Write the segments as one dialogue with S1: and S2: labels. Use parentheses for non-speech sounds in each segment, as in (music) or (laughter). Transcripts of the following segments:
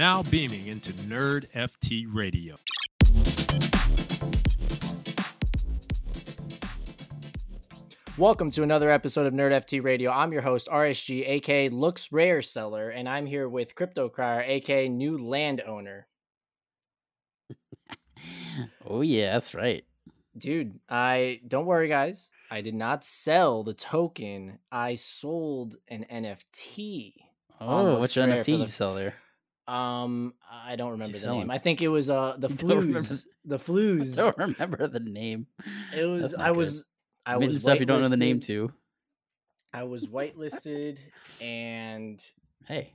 S1: now beaming into Nerd FT Radio.
S2: Welcome to another episode of Nerd FT Radio. I'm your host, RSG, aka Looks Rare Seller, and I'm here with Crypto Crier, aka New Landowner. (laughs)
S3: oh yeah, that's right.
S2: Dude, I don't worry, guys. I did not sell the token. I sold an NFT.
S3: Oh,
S2: Looks
S3: what's your NFT
S2: for
S3: you sell there?
S2: Um, I don't remember the name. I think it was uh the (laughs) flues. The (laughs)
S3: I don't remember the name.
S2: It was. I
S3: good.
S2: was. I
S3: Admitting
S2: was
S3: stuff you don't know the name
S2: whitelisted-
S3: to.
S2: I was whitelisted, and
S3: Hey,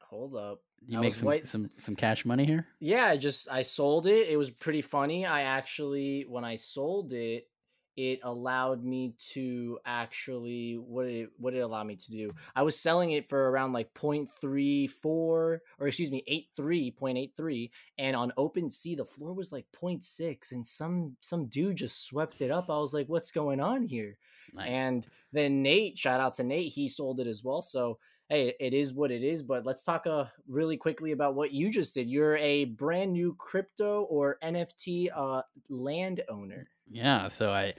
S2: hold up.
S3: you
S2: I
S3: make some,
S2: white-
S3: some some cash money here.
S2: Yeah, I just I sold it. It was pretty funny. I actually when I sold it, it allowed me to actually what did it what did it allow me to do? I was selling it for around like 0.34 or excuse me, 83, 0.83 and on open OpenSea the floor was like 0.6 and some some dude just swept it up. I was like, "What's going on here?"
S3: Nice.
S2: And then Nate, shout out to Nate, he sold it as well. So hey, it is what it is. But let's talk uh, really quickly about what you just did. You're a brand new crypto or NFT uh, landowner.
S3: yeah, so I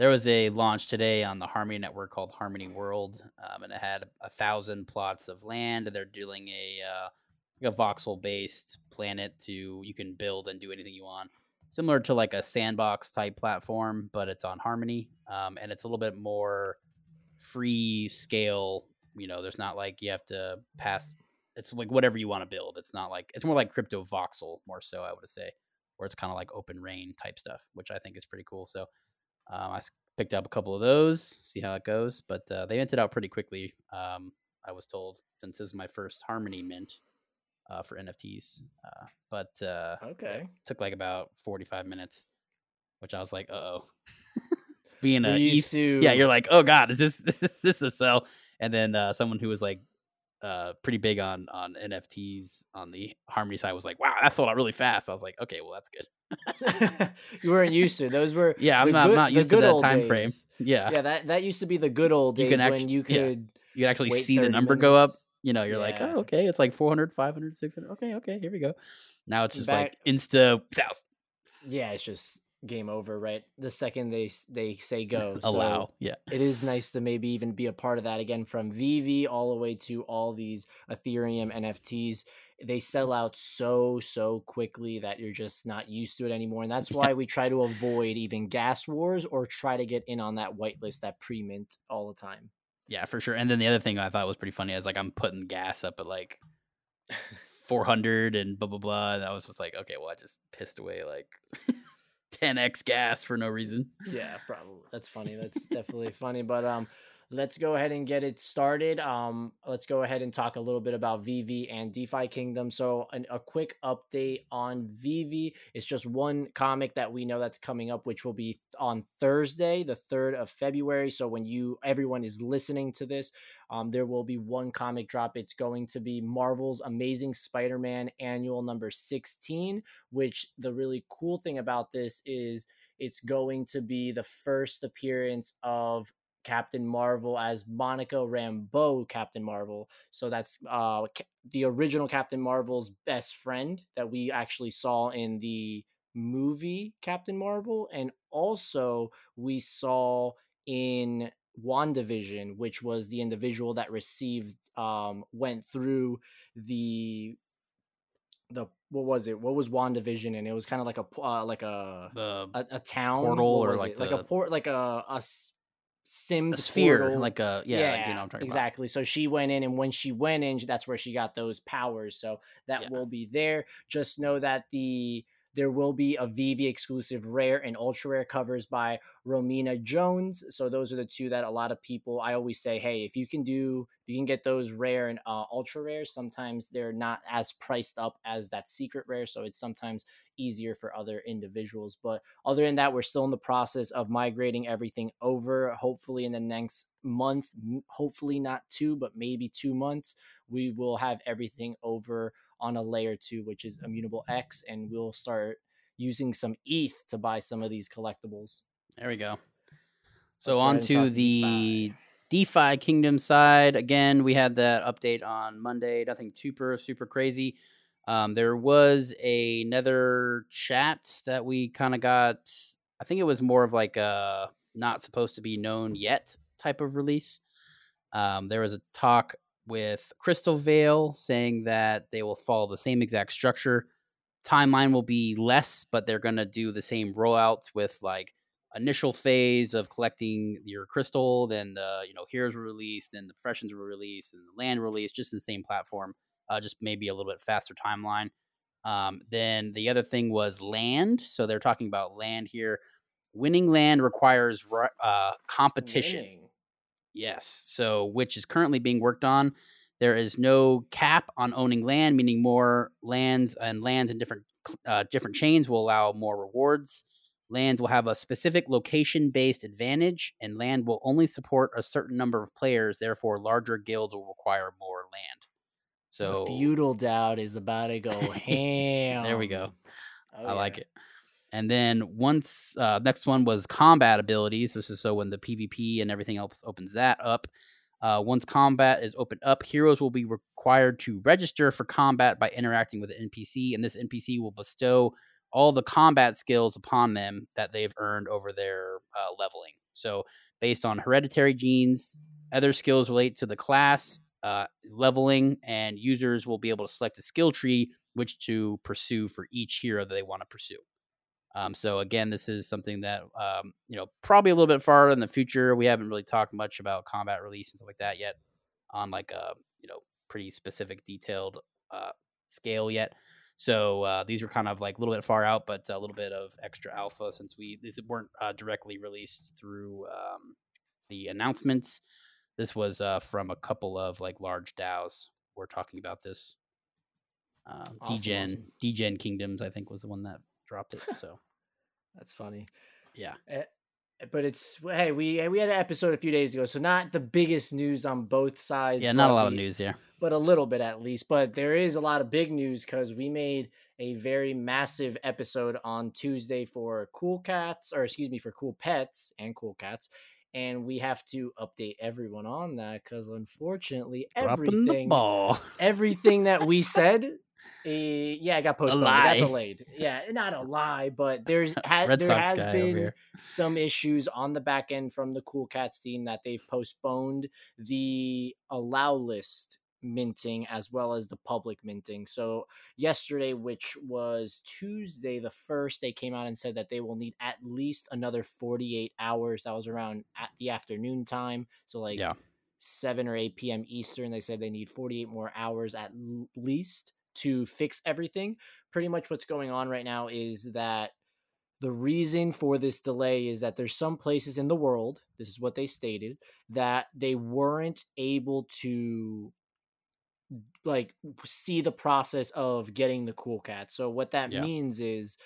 S3: there was a launch today on the Harmony network called Harmony World, um, and it had a thousand plots of land, and they're doing a uh, a voxel based planet to you can build and do anything you want. Similar to like a sandbox type platform, but it's on Harmony, um, and it's a little bit more free scale. You know, there's not like you have to pass. It's like whatever you want to build. It's not like it's more like crypto voxel, more so I would say, where it's kind of like open rain type stuff, which I think is pretty cool. So um, I picked up a couple of those, see how it goes. But uh, they minted out pretty quickly. Um, I was told since this is my first Harmony mint uh, for NFTs. Uh, but uh,
S2: Okay.
S3: took like about 45 minutes, which I was like, uh oh. (laughs) Being a
S2: used
S3: East,
S2: to
S3: yeah, you're like, oh god, is this (laughs) this is this a sell? And then uh, someone who was like uh, pretty big on on NFTs on the Harmony side was like, wow, that sold out really fast. I was like, okay, well that's good. (laughs)
S2: you weren't used to. Those were (laughs)
S3: Yeah, I'm not, I'm
S2: good-
S3: not used to that time frame. Yeah.
S2: Yeah, that that used to be the good old
S3: You
S2: days
S3: can
S2: when
S3: actu-
S2: you
S3: yeah.
S2: could
S3: you can actually see the
S2: 30
S3: number go up. You know, you're like, oh, okay, it's like 400, 500, 600. Okay, okay, here we go. Now it's just like insta thousand
S2: yeah, it's just game over, right? The second they they say go. (laughs) So
S3: allow. Yeah.
S2: it is nice to maybe even be a part of that again from VeVe all the way to all these Ethereum NFTs. They sell out so so quickly that you're just not used to it anymore, and that's (laughs)
S3: Yeah.
S2: why we try to avoid even gas wars or try to get in on that whitelist, that pre mint all the time.
S3: Yeah, for sure. And then the other thing I thought was pretty funny is like I'm putting gas up at like (laughs) 400 and blah blah blah, and I was just like, okay, well I just pissed away like 10x gas for no reason.
S2: Yeah, probably. That's funny. That's (laughs) definitely funny. But um, let's go ahead and get it started. Um, let's go ahead and talk a little bit about VeVe and DeFi Kingdom. So, an, a quick update on VeVe. It's just one comic that we know that's coming up, which will be on Thursday, the third of February. So, when you everyone is listening to this, um, there will be one comic drop. It's going to be Marvel's Amazing Spider-Man Annual Number Sixteen. Which the really cool thing about this is it's going to be the first appearance of Captain Marvel as Monica Rambeau Captain Marvel. So that's uh the original Captain Marvel's best friend that we actually saw in the movie Captain Marvel and also we saw in WandaVision which was the individual that received um went through the the what was it? What was WandaVision and it was kind of like a uh, like a
S3: The
S2: a, a town
S3: portal or like
S2: like a port like a a sim
S3: a sphere,
S2: portal.
S3: like a yeah, like, you know what I'm talking
S2: exactly. So she went in, and when she went in, that's where she got those powers. So that
S3: Yeah.
S2: will be there. Just know that the there will be a VeVe exclusive rare and ultra rare covers by Romina Jones. So those are the two that a lot of people. I always say, hey, if you can do, if you can get those rare and uh, ultra rare, sometimes they're not as priced up as that secret rare. So it's sometimes easier for other individuals. But other than that, we're still in the process of migrating everything over. Hopefully, in the next month, hopefully not two, but maybe two months, we will have everything over on a layer two, which is Immutable X, and we'll start using some ETH to buy some of these collectibles.
S3: There we go.
S2: Let's
S3: So on to the
S2: DeFi.
S3: DeFi Kingdom side, again, we had that update on Monday. Nothing super super crazy. Um, there was a, another chat that we kind of got. I think it was more of like a not supposed to be known yet type of release. Um, there was a talk with Crystalvale saying that they will follow the same exact structure. Timeline will be less, but they're going to do the same rollouts with like initial phase of collecting your crystal, then the you know heroes were released, then the professions were released, and the land released, just the same platform, uh, just maybe a little bit faster timeline. Um, then the other thing was land. So they're talking about land here. Winning land requires uh, competition. Winning. Yes. So, which is currently being worked on. There is no cap on owning land, meaning more lands and lands in different uh, different chains will allow more rewards. Lands will have a specific location based advantage, and land will only support a certain number of players. Therefore, larger guilds will require more land.
S2: So, the feudal doubt is about to go ham. (laughs)
S3: there we go. Oh, I yeah. like it. And then once uh, next one was combat abilities. This is so when the PvP and everything else opens that up. Uh, once combat is opened up, heroes will be required to register for combat by interacting with an NPC, and this NPC will bestow all the combat skills upon them that they've earned over their uh, leveling. So, based on hereditary genes, other skills relate to the class, uh, leveling, and users will be able to select a skill tree which to pursue for each hero that they want to pursue. Um, so again, this is something that um, you know probably a little bit farther in the future. We haven't really talked much about combat release and stuff like that yet on like a you know pretty specific, detailed uh, scale yet. So uh, these were kind of like a little bit far out, but a little bit of extra alpha since we these weren't uh, directly released through um, the announcements. This was uh, from a couple of like large DAOs. We're talking about this. Uh, awesome, DGen awesome. DGen Kingdoms, I think, was the one that dropped it. So (laughs)
S2: that's funny.
S3: Yeah.
S2: Uh, but it's hey we we had an episode a few days ago so not the biggest news on both sides
S3: yeah not a lot we, of news here
S2: but a little bit at least but there is a lot of big news because we made a very massive episode on tuesday for cool cats or excuse me for cool pets and cool cats and we have to update everyone on that because unfortunately Dropping everything (laughs) everything that we said uh, yeah, I got postponed. Got delayed. Yeah, not a (laughs) lie, but there's (laughs) ha- there has been some issues on the back end from the Cool Cats team that they've postponed the allow list minting as well as the public minting. So yesterday, which was Tuesday the first, they came out and said that they will need at least another 48 hours. That was around at the afternoon time. So like yeah. 7 or 8 p.m. Eastern. They said they need 48 more hours at least to fix everything. Pretty much what's going on right now is that the reason for this delay is that there's some places in the world, this is what they stated, that they weren't able to like see the process of getting the cool cat. So what that yeah. means is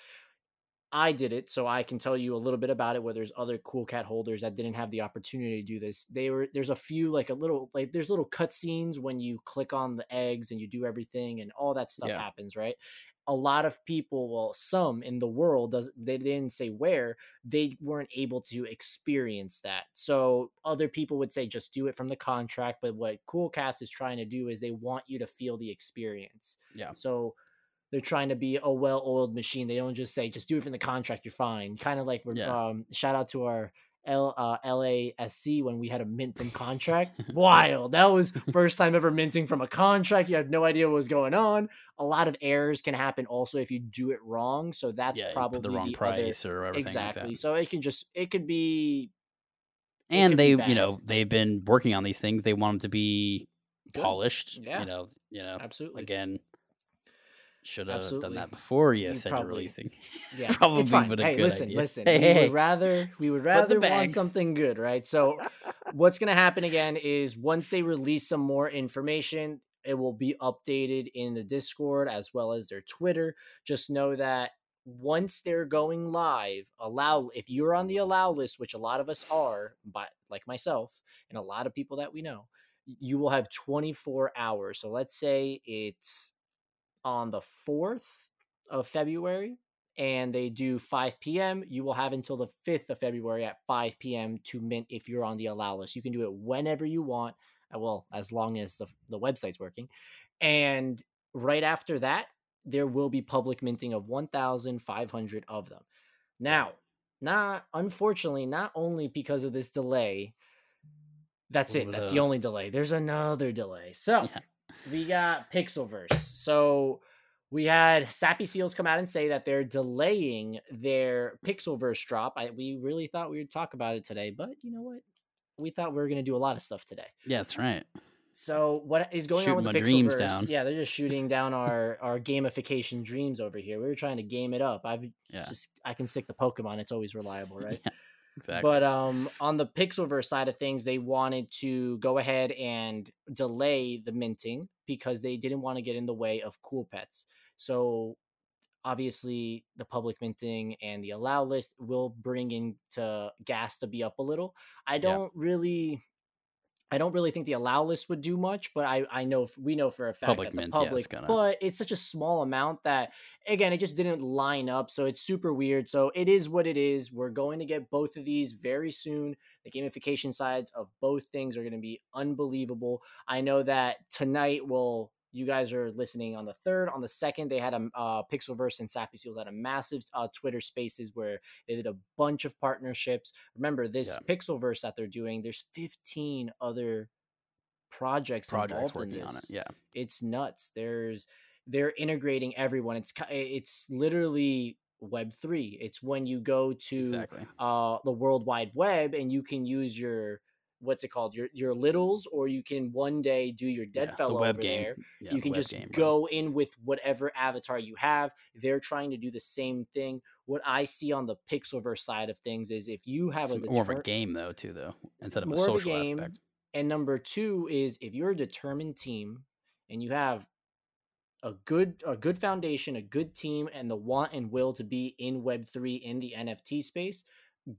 S2: I did it, so I can tell you a little bit about it. Where there's other cool cat holders that didn't have the opportunity to do this. They were there's a few like a little like there's little cutscenes when you click on the eggs and you do everything and all that stuff yeah. happens, right? A lot of people, well, some in the world does they didn't say where they weren't able to experience that. So other people would say just do it from the contract, but what Cool Cats is trying to do is they want you to feel the experience.
S3: Yeah.
S2: So they're trying to be a well-oiled machine. They don't just say just do it from the contract. You're fine. Kind of like we're yeah. um, shout out to our L uh, LASC when we had a mint from contract. (laughs) Wild. That was first time ever minting from a contract. You had no idea what was going on. A lot of errors can happen also if you do it wrong. So that's yeah, probably
S3: the wrong
S2: the
S3: price
S2: other,
S3: or
S2: exactly.
S3: Like
S2: so it can just it could be.
S3: and they, you know, they've been working on these things. They want them to be Good. polished. Yeah. You know, you know,
S2: absolutely.
S3: Again, should have done that before you, you said probably, you're releasing. (laughs) (laughs)
S2: Yeah, probably it's fine. hey, listen, idea. listen. Hey, we hey, would rather we would (laughs) rather want something good, right? So, what's going to happen again is once they release some more information, it will be updated in the Discord as well as their Twitter. Just know that once they're going live, allow if you're on the allow list, which a lot of us are, but like myself and a lot of people that we know, you will have 24 hours. So let's say it's on the 4th of February and they do 5 p.m. You will have until the 5th of February at 5 p.m. to mint if you're on the allow list. You can do it whenever you want, uh, well, as long as the, the website's working. And right after that, there will be public minting of 1,500 of them. Now, not unfortunately, not only because of this delay, that's it. That's the only delay. There's another delay. So
S3: Yeah.
S2: We got Pixelverse. So we had Sappy Seals come out and say that they're delaying their Pixelverse drop. I, we really thought we would talk about it today, but you know what? We thought we were going to do a lot of stuff today.
S3: Yeah, that's right.
S2: So what is going on with the Pixelverse? Yeah, they're just (laughs) shooting down our our gamification dreams over here. We were trying to game it up. I've
S3: Yeah.
S2: just I can stick the Pokemon. It's always reliable, right? (laughs)
S3: Yeah, exactly.
S2: But um, on the Pixelverse side of things, they wanted to go ahead and delay the minting because they didn't want to get in the way of cool pets. So obviously, the public minting and the allow list will bring into gas to be up a little. I don't really. I don't really think the allow list would do much, but I, I know we know for a fact
S3: Public
S2: that the
S3: mint, yeah, it's
S2: public,
S3: gonna-
S2: but it's such a small amount that again it just didn't line up, so it's super weird. So it is what it is. We're going to get both of these very soon. The gamification sides of both things are going to be unbelievable. I know that tonight will. You guys are listening on the third. On the second, they had a uh, Pixelverse and Sappy Seals had a massive uh, Twitter Spaces where they did a bunch of partnerships. Remember this Pixelverse that they're doing. There's 15 other projects
S3: projects
S2: involved in
S3: on it.
S2: this.
S3: Yeah.
S2: It's nuts. There's they're integrating everyone. It's it's literally Web three. It's when you go to
S3: Exactly.
S2: uh, the World Wide Web and you can use your what's it called your your littles, or you can one day do your dead
S3: Yeah,
S2: fellow
S3: web
S2: over
S3: game.
S2: there
S3: Yeah,
S2: you can just
S3: game, right.
S2: go in with whatever avatar you have. They're trying to do the same thing. What I see on the Pixelverse side of things is if you have
S3: It's
S2: a
S3: more of a game though, too, though, instead of a
S2: more of a
S3: social
S2: game,
S3: aspect.
S2: and number two is if you're a determined team and you have a good a good foundation, a good team, and the want and will to be in Web three in the NFT space,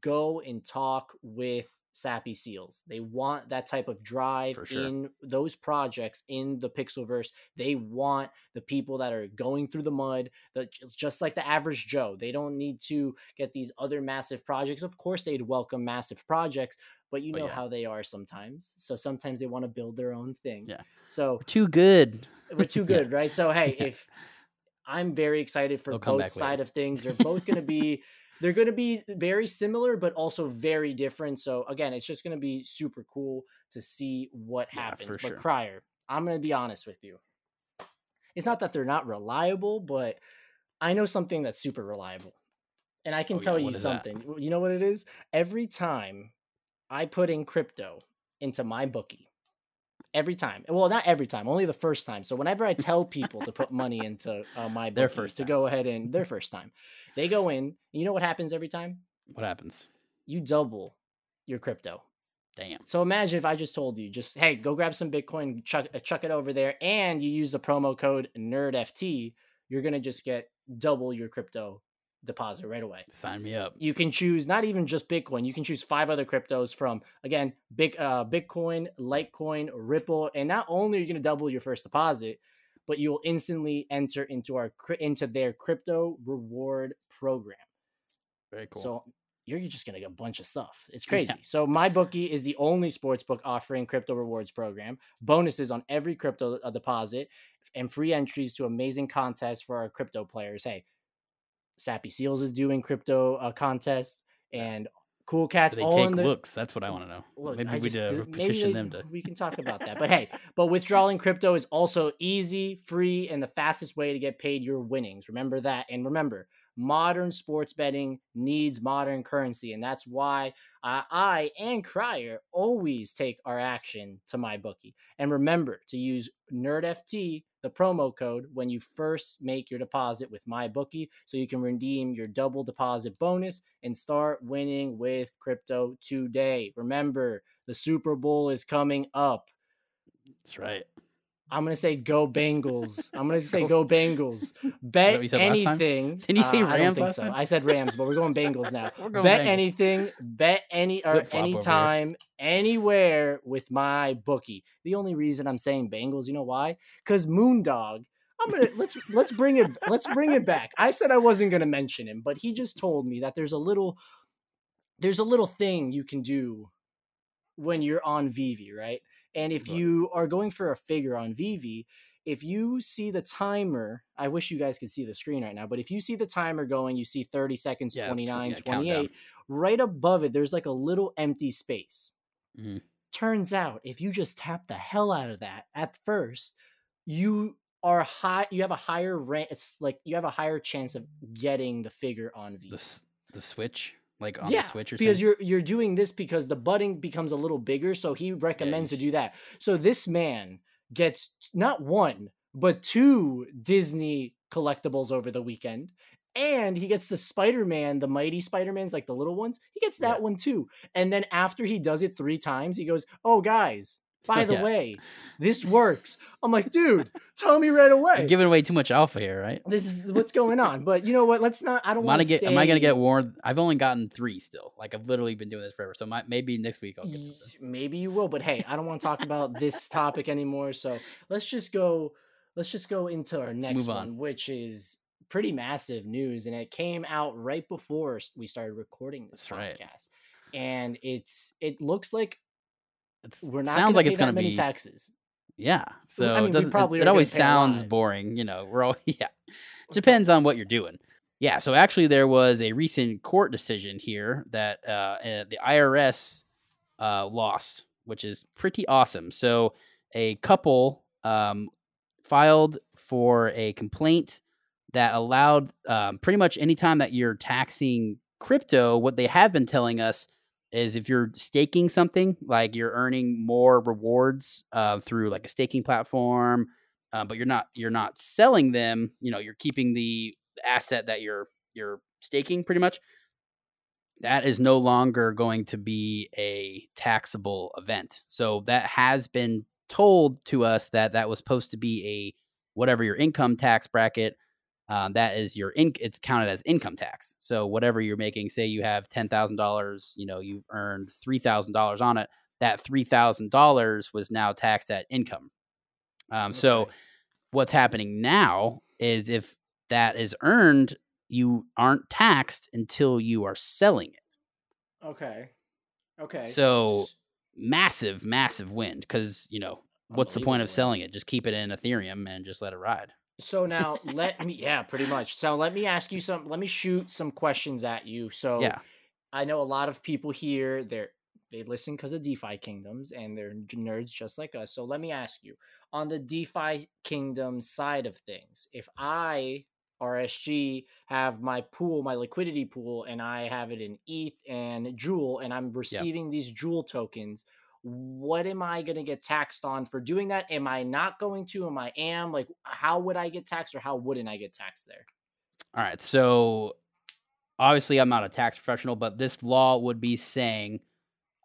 S2: go and talk with Sappy Seals. They want that type of drive
S3: sure.
S2: in those projects in the Pixelverse. They want the people that are going through the mud, that just- like the average Joe. They don't need to get these other massive projects. Of course, they'd welcome massive projects, but you
S3: But
S2: know
S3: yeah.
S2: how they are sometimes. So sometimes they want to build their own thing.
S3: Yeah.
S2: So
S3: Too good.
S2: we're too (laughs)
S3: Yeah.
S2: good, right? So hey, (laughs)
S3: Yeah.
S2: if I'm very excited for
S3: They'll
S2: both side
S3: later.
S2: of things, they're both going (laughs) to be they're going to be very similar but also very different. So again, it's just going to be super cool to see what
S3: Yeah,
S2: happens. but
S3: sure.
S2: Crier, I'm going to be honest with you. It's not that they're not reliable, but I know something that's super reliable. And I can
S3: Oh, yeah,
S2: tell you
S3: what is that?
S2: something. You know what it is? Every time I put in crypto into MyBookie, every time. Well, not every time, only the first time. So whenever I tell people to put money into uh, my (laughs)
S3: Their first
S2: to
S3: time.
S2: go ahead and their first time, they go in. You know what happens every time?
S3: What happens?
S2: You double your crypto.
S3: Damn.
S2: So imagine if I just told you, just hey, go grab some Bitcoin, chuck uh, chuck it over there, and you use the promo code NerdFT, you're gonna just get double your crypto deposit right away.
S3: Sign me up.
S2: You can choose not even just Bitcoin. You can choose five other cryptos from again, big uh, Bitcoin, Litecoin, Ripple, and not only are you gonna double your first deposit, but you will instantly enter into our into their crypto reward program.
S3: Very cool.
S2: So you're just gonna get a bunch of stuff. It's (laughs)
S3: Yeah.
S2: crazy. So MyBookie is the only sports book offering crypto rewards program, bonuses on every crypto uh, deposit, and free entries to amazing contests for our crypto players. Hey, Sappy Seals is doing crypto uh, contest, and Cool
S3: Do
S2: Cats
S3: they
S2: all
S3: take
S2: in the
S3: looks. That's what I want to know.
S2: Look,
S3: maybe
S2: I
S3: we
S2: just
S3: uh,
S2: did- maybe
S3: petition them to.
S2: We can talk about that. But (laughs) hey, but withdrawing crypto is also easy, free, and the fastest way to get paid your winnings. Remember that. And remember, modern sports betting needs modern currency. And that's why uh, I and Crier always take our action to MyBookie. And remember to use NerdFT, the promo code, when you first make your deposit with MyBookie, so you can redeem your double deposit bonus and start winning with crypto today. Remember, the Super Bowl is coming up.
S3: That's right.
S2: I'm gonna say go Bengals. I'm gonna (laughs) say
S3: Go-
S2: Bengals. (laughs) Bet anything. (laughs)
S3: Didn't you say
S2: Uh, I don't
S3: Rams
S2: think
S3: last
S2: so. I said Rams, but we're going Bengals now.
S3: Going
S2: bet
S3: Bengals.
S2: anything. Bet any or
S3: Flip-flop over here.
S2: anytime, anywhere with MyBookie. The only reason I'm saying Bengals, you know why? Because Moondog I'm gonna let's let's bring it let's bring it back. I said I wasn't gonna mention him, but he just told me that there's a little there's a little thing you can do when you're on VeVe, right? And if
S3: Right.
S2: you are going for a figure on VeVe, if you see the timer, I wish you guys could see the screen right now, but if you see the timer going, you see 30 seconds,
S3: Yeah,
S2: 29,
S3: yeah, countdown.
S2: 28, right above it, there's like a little empty space.
S3: Mhm.
S2: Turns out, if you just tap the hell out of that at first, you are high, you have a higher rank. It's like you have a higher chance of getting the figure on V.
S3: The the switch, like on
S2: yeah,
S3: the switch or
S2: because
S3: something.
S2: you're you're doing this because the button becomes a little bigger, so he recommends to do that. So this man gets not one but two Disney collectibles over the weekend, and he gets the Spider-Man, the Mighty Spider-Mans, like the little ones. He gets that
S3: Yeah.
S2: one too, and then after he does it three times, he goes, "Oh guys." By the
S3: Yeah.
S2: way, this works. I'm like, dude, tell me right
S3: You're
S2: away.
S3: giving away too much alpha here, right?
S2: This is what's going on. But you know what? Let's not. I don't want
S3: gonna get?
S2: stay.
S3: Am I gonna get warned? I've only gotten three still. Like I've literally been doing this forever. So my, maybe next week I'll get something.
S2: Maybe you will, but hey, I don't want to talk about this topic anymore. So let's just go. Let's just go into our next
S3: move on.
S2: one, which is pretty massive news, and it came out right before we started recording this
S3: That's right.
S2: podcast. And it's it looks like
S3: It's,
S2: we're not
S3: sounds like
S2: pay
S3: it's gonna
S2: many
S3: be.
S2: taxes.
S3: Yeah. So
S2: I mean,
S3: it it-
S2: probably
S3: it,
S2: are
S3: always sounds boring. You know, we're all (laughs) yeah. Depends on what you're doing. Yeah. So actually, there was a recent court decision here that uh, uh, the IRS uh, lost, which is pretty awesome. So a couple um, filed for a complaint that allowed um, pretty much any time that you're taxing crypto, what they have been telling us is if you're staking something, like you're earning more rewards uh, through like a staking platform, uh, but you're not you're not selling them. You know, you're keeping the asset that you're you're staking pretty much. That is no longer going to be a taxable event. So that has been told to us that that was supposed to be a whatever your income tax bracket um, that is your in it's counted as income tax. So whatever you're making say you have $10000 you know you've earned $3000 on it that $3000 was now taxed at income. Um, so what's happening now is if that is earned you aren't taxed until you are selling it.
S2: Okay. Okay.
S3: So, massive massive win because you know what's the point of selling it? Just keep it in ethereum and just let it ride
S2: So now let me yeah, pretty (laughs) much. So let me ask you some let me shoot some questions at you. So
S3: yeah
S2: I know a lot of people here they're they listen because of DeFi Kingdoms and they're nerds just like us. So let me ask you on the DeFi Kingdom side of things, if I RSG have my pool, my liquidity pool, and I have it in ETH and Jewel, and I'm receiving these Jewel tokens, what am I going to get taxed on for doing that? Am I not going to? Am I am? Like, how would I get taxed or how wouldn't I get taxed there?
S3: all right so obviously i'm not a tax professional but this law would be saying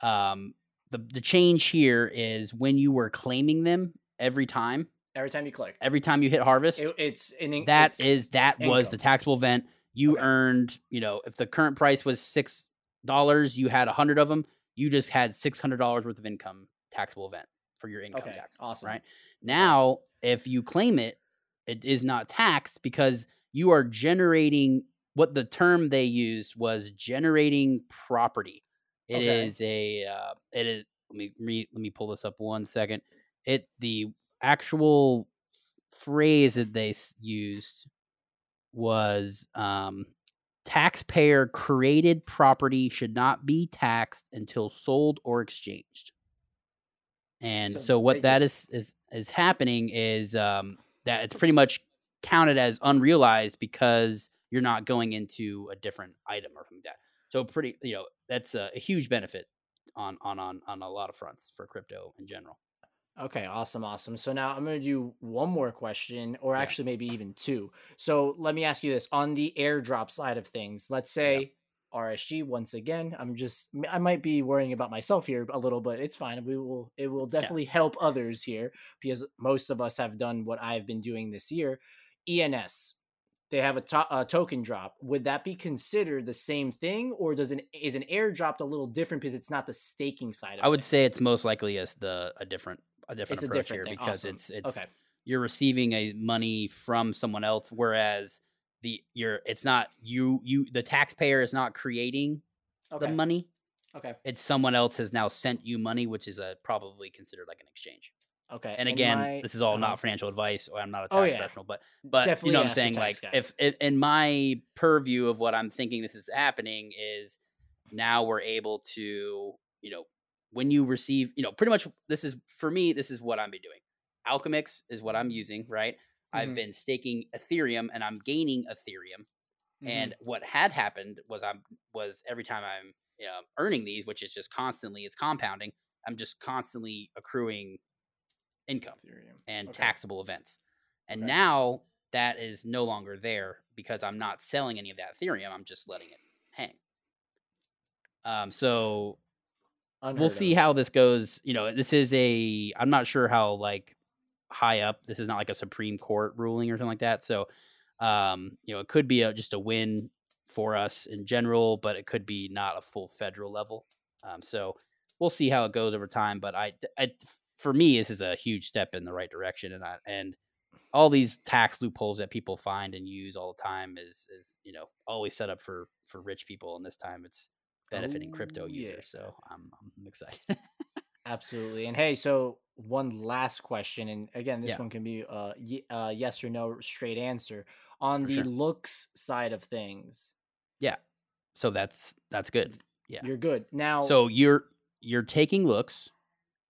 S3: um the, the change here is when you were claiming them every time
S2: Every time you click,
S3: every time you hit harvest
S2: it, it's an in-
S3: that
S2: it's
S3: is that was the taxable event you
S2: Okay.
S3: earned you know if the current price was six dollars you had a hundred of them you just had six hundred dollars worth of income taxable event for your income
S2: Okay,
S3: tax
S2: awesome.
S3: right now if you claim it it is not taxed because you are generating what the term they used was generating property It
S2: Okay.
S3: is a uh, it is let me re, let me pull this up one second it the actual phrase that they used was um, taxpayer created property should not be taxed until sold or exchanged. And
S2: So
S3: so, what that is
S2: just-
S3: is is happening is um, that it's pretty much counted as unrealized because you're not going into a different item or something like that. So pretty, you know, that's a, a huge benefit on on on on a lot of fronts for crypto in general.
S2: Okay, awesome, awesome. So now I'm going to do one more question, or
S3: Yeah.
S2: actually maybe even two. So let me ask you this on the airdrop side of things. Let's say RSG once again. I'm just, I might be worrying about myself here a little, but it's fine. We will it will definitely help others here because most of us have done what I've been doing this year. ENS. They have a, to- a token drop. Would that be considered the same thing, or does an is an airdrop a little different because it's not the staking side? of it?
S3: I would say it's most likely as the a different a different
S2: It's a different
S3: here
S2: thing.
S3: because
S2: Awesome.
S3: it's it's
S2: okay.
S3: you're receiving a money from someone else, whereas the you're it's not you you the taxpayer is not creating
S2: Okay.
S3: the money.
S2: Okay.
S3: It's someone else has now sent you money, which is a probably considered like an exchange.
S2: Okay.
S3: And again,
S2: my-
S3: this is all
S2: uh-huh.
S3: not financial advice, or I'm not a tax
S2: Oh, yeah.
S3: professional, but but
S2: Definitely
S3: you know what I'm saying. Like
S2: guy.
S3: if in my purview of what I'm thinking this is happening is now we're able to you know when you receive you know pretty much this is for me this is what I'm be doing. Alchemix is what I'm using, right? I've
S2: Mhm.
S3: been staking Ethereum and I'm gaining Ethereum.
S2: Mhm.
S3: And what had happened was I'm was every time I'm you know, earning these, which is just constantly it's compounding. I'm just constantly accruing income
S2: Ethereum.
S3: and
S2: Okay.
S3: taxable events. And
S2: Okay.
S3: now that is no longer there because I'm not selling any of that Ethereum. I'm just letting it hang. Um, so we'll
S2: Unheard
S3: see
S2: of.
S3: how this goes. You know, this is a I'm not sure how like high up. This is not like a Supreme Court ruling or something like that. So um, you know, it could be a, just a win for us in general, but it could be not a full federal level. Um, so we'll see how it goes over time. But I, I, for me, this is a huge step in the right direction, and I, and all these tax loopholes that people find and use all the time is is you know always set up for for rich people, and this time it's benefiting crypto
S2: Oh, yeah.
S3: users. So I'm I'm excited. (laughs)
S2: Absolutely. And hey, so one last question, and again, this
S3: Yeah.
S2: one can be uh, y- uh yes or no straight answer on
S3: For
S2: the
S3: sure.
S2: looks side of things.
S3: yeah, so that's that's good. Yeah.
S2: You're good now.
S3: So you're you're taking looks,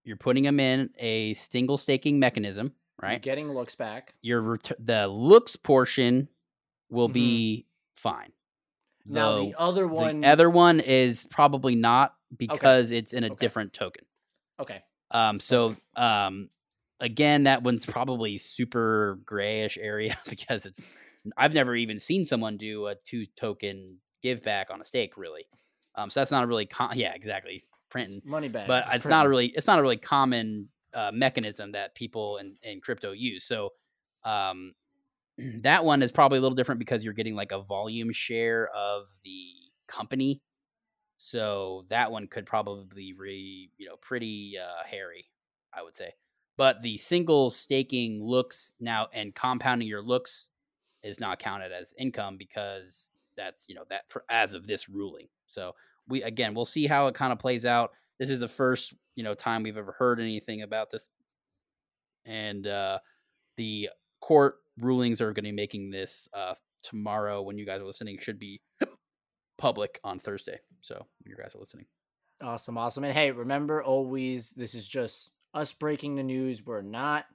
S3: you're putting them in a single staking mechanism,
S2: you're
S3: right?
S2: getting looks back.
S3: Your ret- the looks portion will
S2: Mhm.
S3: be fine.
S2: Now the other one.
S3: the other one is probably not because it's in a
S2: Okay.
S3: different token.
S2: okay.
S3: Um, so um, again, that one's probably super grayish area (laughs) because it's I've never even seen someone do a two token give back on a stake really. Um, so that's not a really con- yeah exactly
S2: It's
S3: printing,
S2: money bags.
S3: but
S2: it's
S3: it's not a really it's not a really common uh, mechanism that people in, in crypto use. So um, (clears throat) that one is probably a little different because you're getting like a volume share of the company. So that one could probably be, you know, pretty uh, hairy, I would say. But the single staking looks now and compounding your looks is not counted as income because that's, you know, that for as of this ruling. So we again, we'll see how it kind of plays out. This is the first, you know, time we've ever heard anything about this. And uh the court rulings are going to be making this uh tomorrow when you guys are listening should be public on Thursday. So when you guys are listening.
S2: Awesome, awesome. And hey, remember always this is just us breaking the news. We're not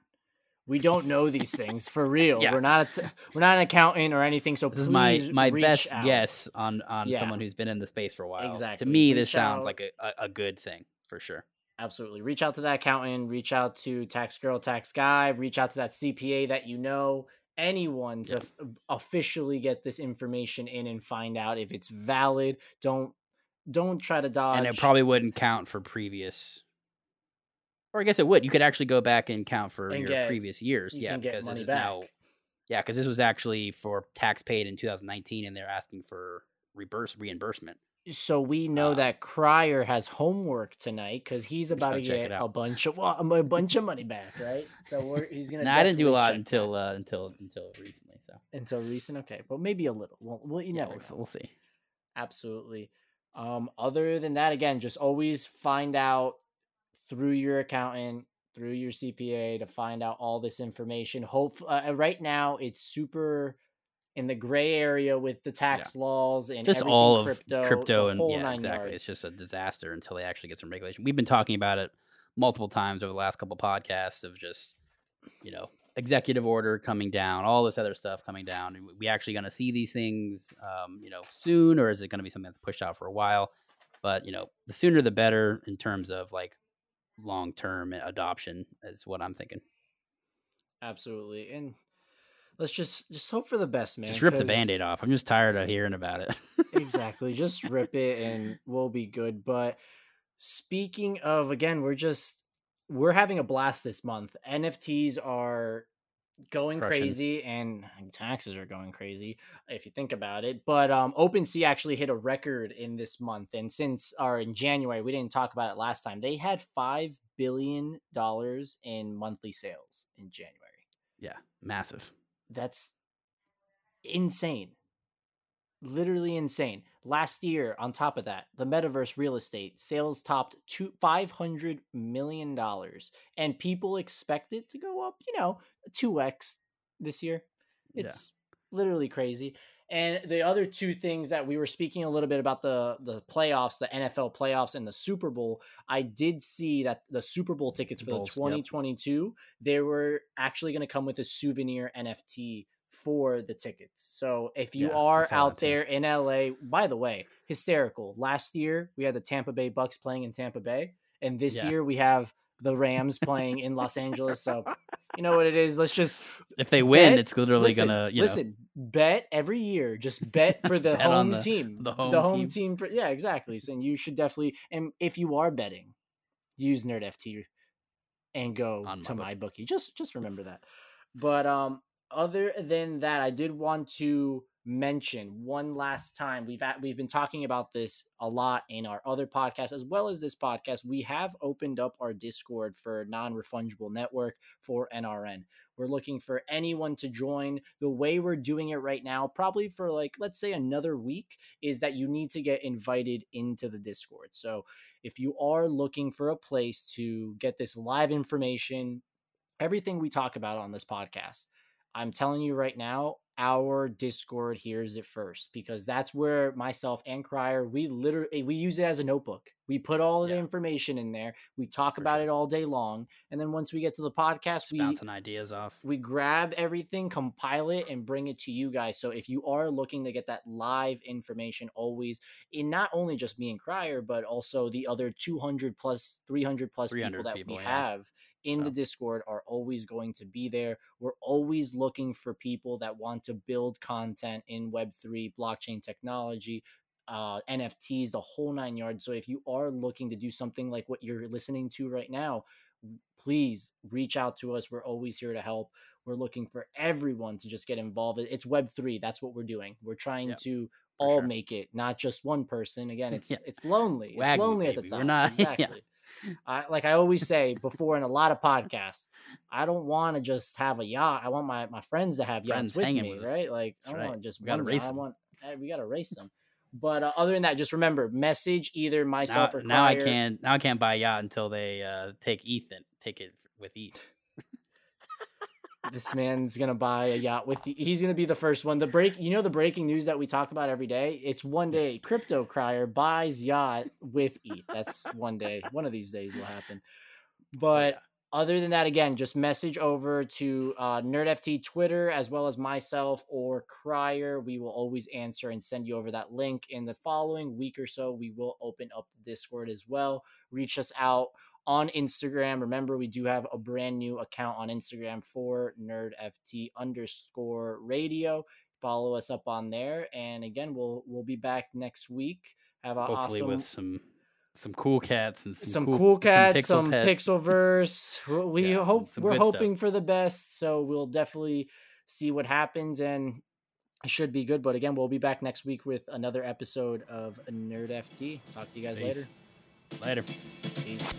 S2: we don't know these things for (laughs) real.
S3: Yeah.
S2: We're not a t- we're not an accountant or anything. So
S3: This is my my best
S2: out.
S3: guess on on
S2: Yeah.
S3: someone who's been in the space for a while.
S2: Exactly.
S3: To me,
S2: Reach
S3: this sounds
S2: out.
S3: like a, a good thing for sure.
S2: Absolutely. Reach out to that accountant, reach out to tax girl, tax guy, reach out to that CPA that you know, anyone to
S3: Yeah.
S2: f- um, officially get this information in and find out if it's valid. Don't don't try to dodge.
S3: and it probably wouldn't count for previous. Or I guess it would. You could actually go back and count for
S2: And
S3: your
S2: get-
S3: previous years. Yeah, because this is now. Yeah, because this was actually for tax paid in 2019, and they're asking for reverse reimbursement.
S2: So we know
S3: uh,
S2: that Crier has homework tonight because he's about to
S3: gotta check it
S2: get a bunch of well, a bunch of money back, right? So we're, he's gonna.
S3: No, I didn't do a lot until uh, until until recently. So
S2: until recent. Okay, but maybe a little. Well, well you
S3: yeah,
S2: never
S3: we'll,
S2: know.
S3: we'll see.
S2: Absolutely. Um, other than that, again, just always find out through your accountant, through your CPA to find out all this information. Hope uh, right now it's super in the gray area with the tax laws and
S3: Just
S2: everything
S3: all of
S2: crypto,
S3: crypto, and yeah, exactly.
S2: yards.
S3: It's just a disaster until they actually get some regulation. We've been talking about it multiple times over the last couple podcasts of just you know executive order coming down, all this other stuff coming down. And We actually going to see these things, um, you know, soon, or is it going to be something that's pushed out for a while? But you know, the sooner the better in terms of like long term adoption is what I'm thinking.
S2: Absolutely. And let's just just hope for the best, man.
S3: just rip the band-aid off. I'm just tired of hearing about it.
S2: exactly. (laughs) Just rip it and we'll be good. But speaking of again, we're just we're having a blast this month. NFTs are going
S3: Crushing.
S2: crazy and taxes are going crazy if you think about it. But um OpenSea actually hit a record in this month. And since or in January, we didn't talk about it last time. They had five billion dollars in monthly sales in January.
S3: Yeah, massive.
S2: That's insane. Literally insane. Last year, on top of that, the metaverse real estate sales topped two five hundred million dollars, and people expect it to go up. You know, two x this year.
S3: Yeah.
S2: It's literally crazy. And the other two things that we were speaking a little bit about the the playoffs, the NFL playoffs, and the Super Bowl. I did see that the Super Bowl tickets for
S3: Bowls,
S2: the
S3: yep.
S2: 2022 they were actually going to come with a souvenir NFT for the tickets. So if you
S3: Yeah,
S2: are out there in LA, by the way, hysterical. Last year we had the Tampa Bay Bucks playing in Tampa Bay, and this
S3: Yeah.
S2: year we have the Rams playing in Los Angeles. So you know what it is. Let's just
S3: If they win,
S2: Bet-
S3: it's literally
S2: listen,
S3: gonna you
S2: listen. Bet every year. Just bet for the (laughs)
S3: Bet
S2: home
S3: the-
S2: team.
S3: the home
S2: the home
S3: team.
S2: team. yeah, exactly. So and you should definitely. And if you are betting, use Nerd FT and go
S3: On
S2: to
S3: MyBookie.
S2: my bookie. Just just remember that. But um, other than that, I did want to mention one last time. We've at, we've been talking about this a lot in our other podcasts as well as this podcast. We have opened up our Discord for non-refundable network for NRN. We're looking for anyone to join. The way we're doing it right now, probably for like let's say another week, is that you need to get invited into the Discord. So if you are looking for a place to get this live information, everything we talk about on this podcast, I'm telling you right now, our Discord hears it first because that's where myself and Crier we literally eh, we use it as a notebook. We put all of the information in there. We talk
S3: For
S2: about
S3: sure.
S2: it all day long, and then once we get to the podcast,
S3: just
S2: we
S3: bouncing ideas off.
S2: we grab everything, compile it, and bring it to you guys. So if you are looking to get that live information always in not only just me and Crier, but also the other 200 plus, 300 plus
S3: 300
S2: people that
S3: people,
S2: we
S3: yeah.
S2: have in the Discord are always going to be there. We're always looking for people that want to build content in Web3, blockchain technology, uh, NFTs, the whole nine yards. So if you are looking to do something like what you're listening to right now, please reach out to us. We're always here to help. We're looking for everyone to just get involved. It's Web3. That's what we're doing. We're trying
S3: Yep,
S2: to all
S3: sure.
S2: make it, not just one person. Again, (laughs) it's
S3: Yeah.
S2: it's lonely. It's lonely at
S3: baby.
S2: the
S3: We're
S2: time.
S3: not- (laughs) yeah.
S2: exactly. I, like I always say (laughs) before in a lot of podcasts, I don't want to just have a yacht. I want my, my friends to have
S3: Friends
S2: yachts with me,
S3: with
S2: right? Like
S3: That's
S2: I don't
S3: right.
S2: want to just
S3: We gotta race.
S2: I want eh, we got to race them. But uh, other than that, just remember message either
S3: Now,
S2: myself or
S3: now I can't now I can't buy a yacht until they uh, take Ethan take it with Eth.
S2: this man's gonna buy a yacht with the, he's gonna be the first one the break you know the breaking news that we talk about every day it's one day crypto crier buys yacht with ETH. that's one day one of these days will happen but other than that again just message over to uh, nerdft twitter as well as myself or crier we will always answer and send you over that link in the following week or so we will open up the discord as well reach us out on Instagram. Remember, we do have a brand new account on Instagram for nerdft underscore radio. Follow us up on there. And again, we'll we'll be back next week. Have a
S3: Hopefully
S2: awesome
S3: with some some cool cats and some,
S2: some, cool, cats,
S3: pixel
S2: some Pixelverse. W- We
S3: Yeah,
S2: hope
S3: some
S2: we're
S3: good stuff.
S2: hoping for the best. So we'll definitely see what happens and it should be good. But again, we'll be back next week with another episode of Nerd FT. Talk to you guys
S3: Peace.
S2: later.
S3: Later.
S2: Peace.